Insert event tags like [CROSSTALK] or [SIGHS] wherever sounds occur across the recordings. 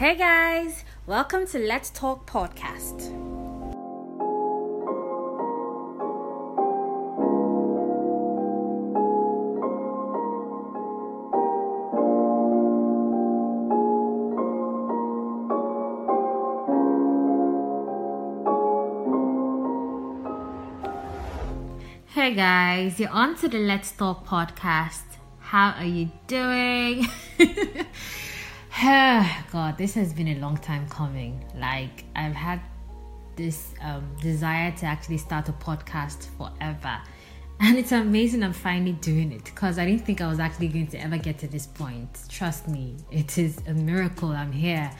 Hey guys, welcome to Let's Talk Podcast. Hey guys, you're on to the Let's Talk podcast. How are you doing? [LAUGHS] [SIGHS] God, this has been a long time coming. Like, I've had this um, desire to actually start a podcast forever. [LAUGHS] And it's amazing I'm finally doing it because I didn't think I was actually going to ever get to this point. Trust me, it is a miracle I'm here.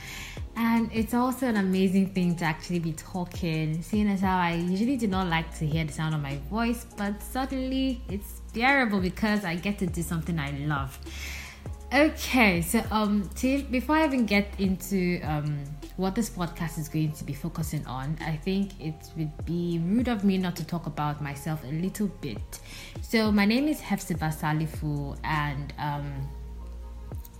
And it's also an amazing thing to actually be talking, seeing as how I usually do not like to hear the sound of my voice, but suddenly it's bearable because I get to do something I love. Okay, so um, before I even get into um, what this podcast is going to be focusing on, I think it would be rude of me not to talk about myself a little bit. So my name is Hefzibah Salifu, and um,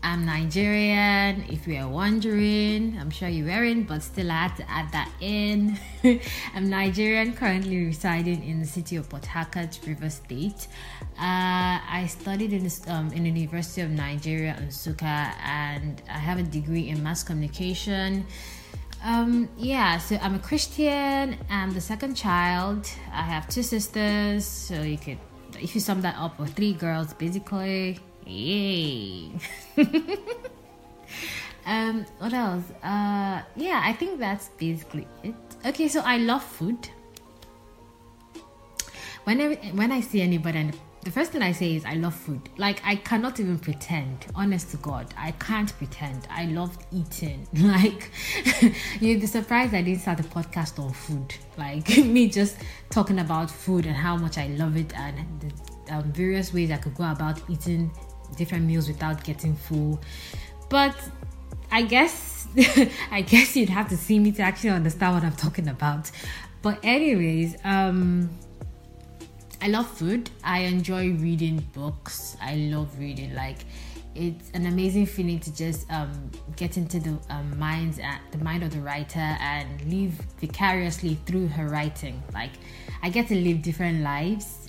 I'm Nigerian. If you are wondering, I'm sure you weren't, but still I had to add that in. [LAUGHS] I'm Nigerian, currently residing in the city of Port Harcourt, Rivers State. Uh, I studied in, um, in the University of Nigeria, Nsukka, and I have a degree in mass communication. Um, yeah, so I'm a Christian. I'm the second child. I have two sisters, so you could, if you sum that up, with three girls basically. Yay! [LAUGHS] um, what else? Uh, yeah, I think that's basically it. Okay, so I love food. Whenever when I see anybody and the first thing I say is I love food. Like I cannot even pretend. Honest to God, I can't pretend. I love eating. [LAUGHS] Like [LAUGHS] you'd be surprised I didn't start a podcast on food. Like me just talking about food and how much I love it and the um, various ways I could go about eating different meals without getting full. But I guess [LAUGHS] I guess you'd have to see me to actually understand what I'm talking about. But anyways, um I love food. I enjoy reading books. I love reading. Like it's an amazing feeling to just um, get into the um, minds uh, the mind of the writer and live vicariously through her writing. Like I get to live different lives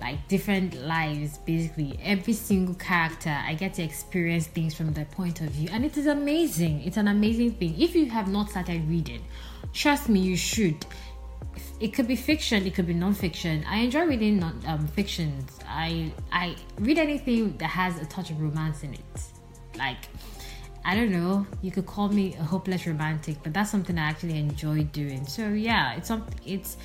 like different lives basically. Every single character i get to experience things from their point of view. And it is amazing. It's an amazing thing. If you have not started reading trust me you should. It could be fiction it could be non-fiction. I enjoy reading non um, fictions. I i read anything that has a touch of romance in it. Like I don't know, you could call me a hopeless romantic, but that's something I actually enjoy doing. So yeah, it's something it's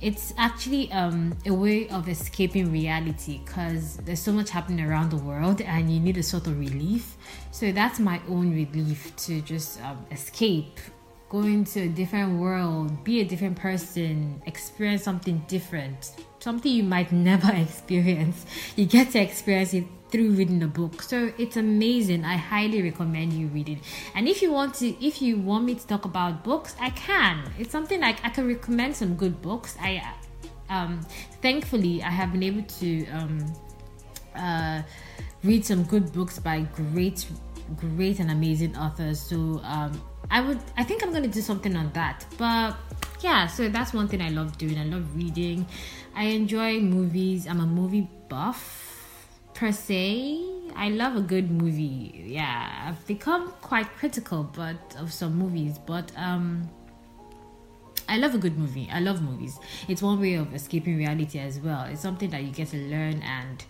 it's actually um, a way of escaping reality because there's so much happening around the world and you need a sort of relief. So that's my own relief to just um, escape, go into a different world, be a different person, experience something different, something you might never [LAUGHS] experience. You get to experience it through reading a book. So it's amazing. I highly recommend you read it. And if you want to, if you want me to talk about books, I can. It's something like I can recommend some good books. I, um, thankfully, I have been able to um, uh, read some good books by great, great and amazing authors. So um, I would, I think I'm going to do something on that. But yeah, so that's one thing I love doing. I love reading. I enjoy movies. I'm a movie buff per se. I love a good movie. Yeah, I've become quite critical, but of some movies, but um. I love a good movie. I love movies. It's one way of escaping reality as well. It's something that you get to learn and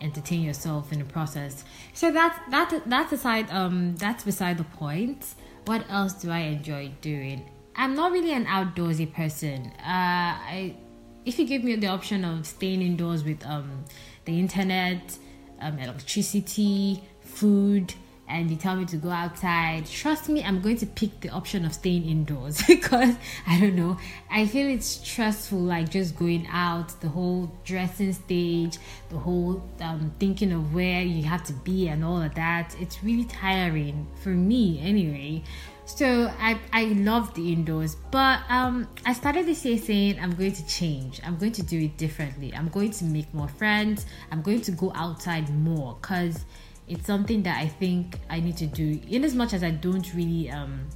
entertain yourself in the process. So that's that that's aside um that's beside the point. What else do I enjoy doing? I'm not really an outdoorsy person. Uh I if you give me the option of staying indoors with um the internet um, electricity, food, and you tell me to go outside, trust me, I'm going to pick the option of staying indoors [LAUGHS] because I don't know. I feel it's stressful, like just going out, the whole dressing stage, the whole um, thinking of where you have to be, and all of that. It's really tiring for me, anyway. So I I love the indoors, but um I started this year saying I'm going to change. I'm going to do it differently. I'm going to make more friends. I'm going to go outside more cuz it's something that I think I need to do. In as much as I don't really um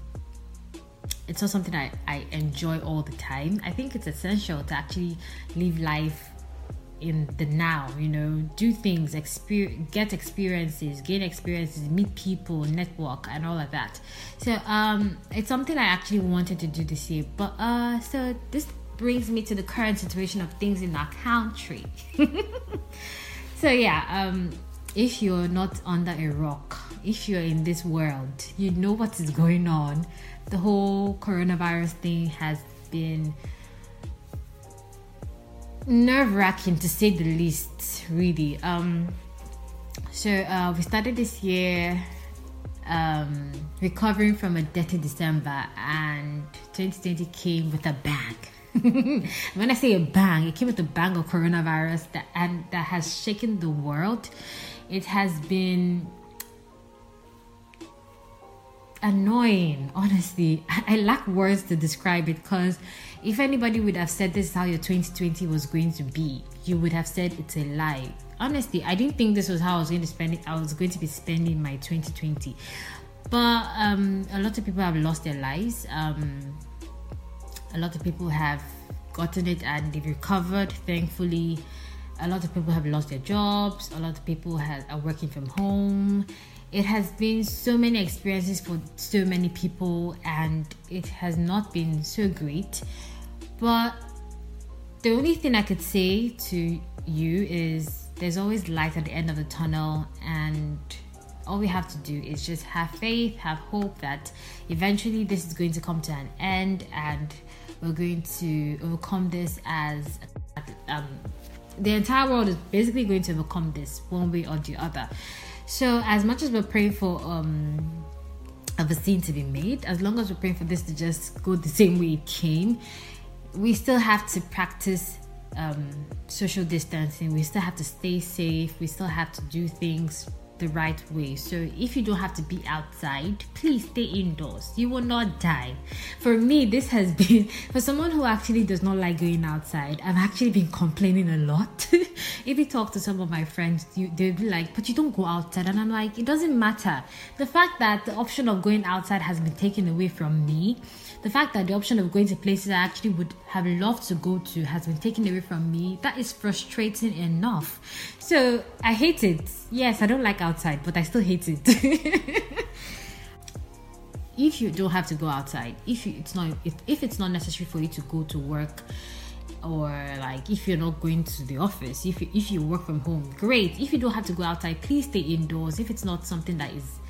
it's not something I, I enjoy all the time. I think it's essential to actually live life in the now, you know, do things, get experiences, gain experiences, meet people, network, and all of that. So, um, it's something I actually wanted to do this year. But, uh, so this brings me to the current situation of things in our country. [LAUGHS] so, yeah, um, if you're not under a rock, if you're in this world, you know what is going on. The whole coronavirus thing has been nerve wracking to say the least, really. Um, so uh, we started this year um, recovering from a dirty December, and 2020 came with a bang. [LAUGHS] when I say a bang, it came with a bang of coronavirus that and that has shaken the world. It has been annoying, honestly. I, I lack words to describe it because if anybody would have said this is how your 2020 was going to be, you would have said it's a lie. Honestly, I didn't think this was how I was going to spend it. I was going to be spending my 2020. But um, a lot of people have lost their lives. Um, a lot of people have gotten it and they've recovered, thankfully. A lot of people have lost their jobs. A lot of people have, are working from home it has been so many experiences for so many people and it has not been so great but the only thing I could say to you is there's always light at the end of the tunnel, and all we have to do is just have faith, have hope that eventually this is going to come to an end, and we're going to overcome this as um, the entire world is basically going to overcome this one way or the other. So, as much as we're praying for um, a vaccine to be made, as long as we're praying for this to just go the same way it came, we still have to practice um, social distancing. We still have to stay safe. We still have to do things the right way. So if you don't have to be outside, please stay indoors. You will not die. For me, this has [LAUGHS] been for someone who actually does not like going outside. I've actually been complaining a lot. [LAUGHS] if you talk to some of my friends, you, they'll be like, "But you don't go outside," and I'm like, "It doesn't matter." The fact that the option of going outside has been taken away from me the fact that the option of going to places I actually would have loved to go to has been taken away from me, that is frustrating enough. So I hate it. Yes, I don't like outside, but I still hate it. [LAUGHS] if you don't have to go outside, if you, it's not if, if it's not necessary for you to go to work, or like if you're not going to the office, if you, if you work from home, great. If you don't have to go outside, please stay indoors. If it's not something that is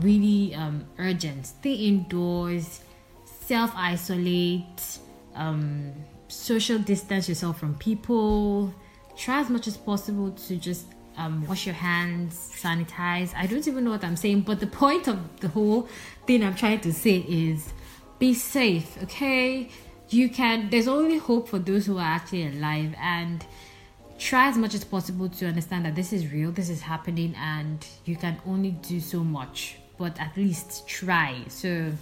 really um, urgent, stay indoors self isolate, um, social distance yourself from people. Try as much as possible to just um, wash your hands, sanitize. I don't even know what I'm saying, but the point of the whole thing I'm trying to say is be safe, okay? You can, there's only hope for those who are actually alive, and try as much as possible to understand that this is real, this is happening, and you can only do so much, but at least try. So,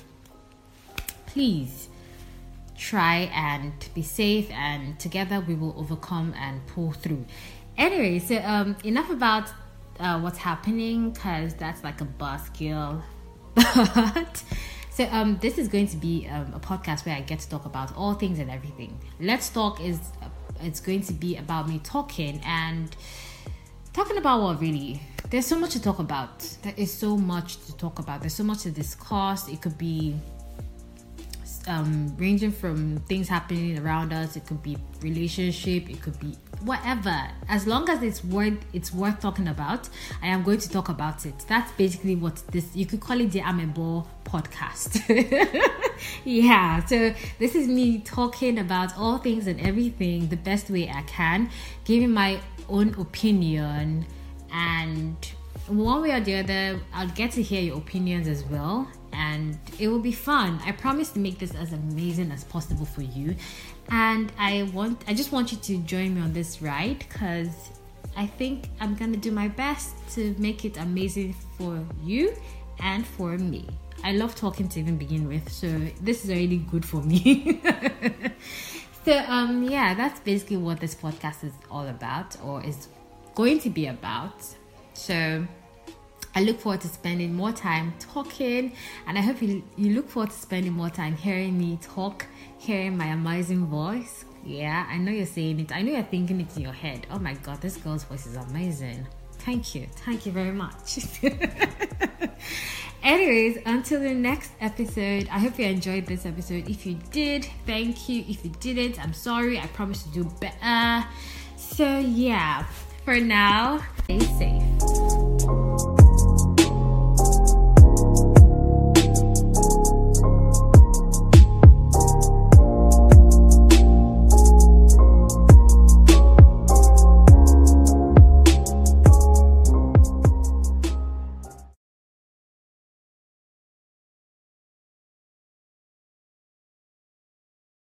please try and be safe and together we will overcome and pull through. Anyway so um enough about uh, what's happening because that's like a buzzkill. [LAUGHS] But so um this is going to be um, a podcast where i get to talk about all things and everything. Let's talk is uh, it's going to be about me talking and talking about what really. There's so much to talk about. There is so much to talk about. There's so much to discuss. It could be um, ranging from things happening around us. It could be relationship. It could be whatever. As long as it's worth it's worth talking about, I am going to talk about it. That's basically what this. You could call it the Amebo podcast. [LAUGHS] yeah. So this is me talking about all things and everything the best way I can, giving my own opinion and one way or the other, I'll get to hear your opinions as well and it will be fun. I promise to make this as amazing as possible for you. And I want I just want you to join me on this ride cuz I think I'm going to do my best to make it amazing for you and for me. I love talking to even begin with, so this is really good for me. [LAUGHS] so um yeah, that's basically what this podcast is all about or is going to be about. So I look forward to spending more time talking, and I hope you, you look forward to spending more time hearing me talk, hearing my amazing voice. Yeah, I know you're saying it. I know you're thinking it in your head. Oh my god, this girl's voice is amazing. Thank you. Thank you very much. [LAUGHS] Anyways, until the next episode, I hope you enjoyed this episode. If you did, thank you. If you didn't, I'm sorry. I promise to do better. So, yeah, for now, stay safe.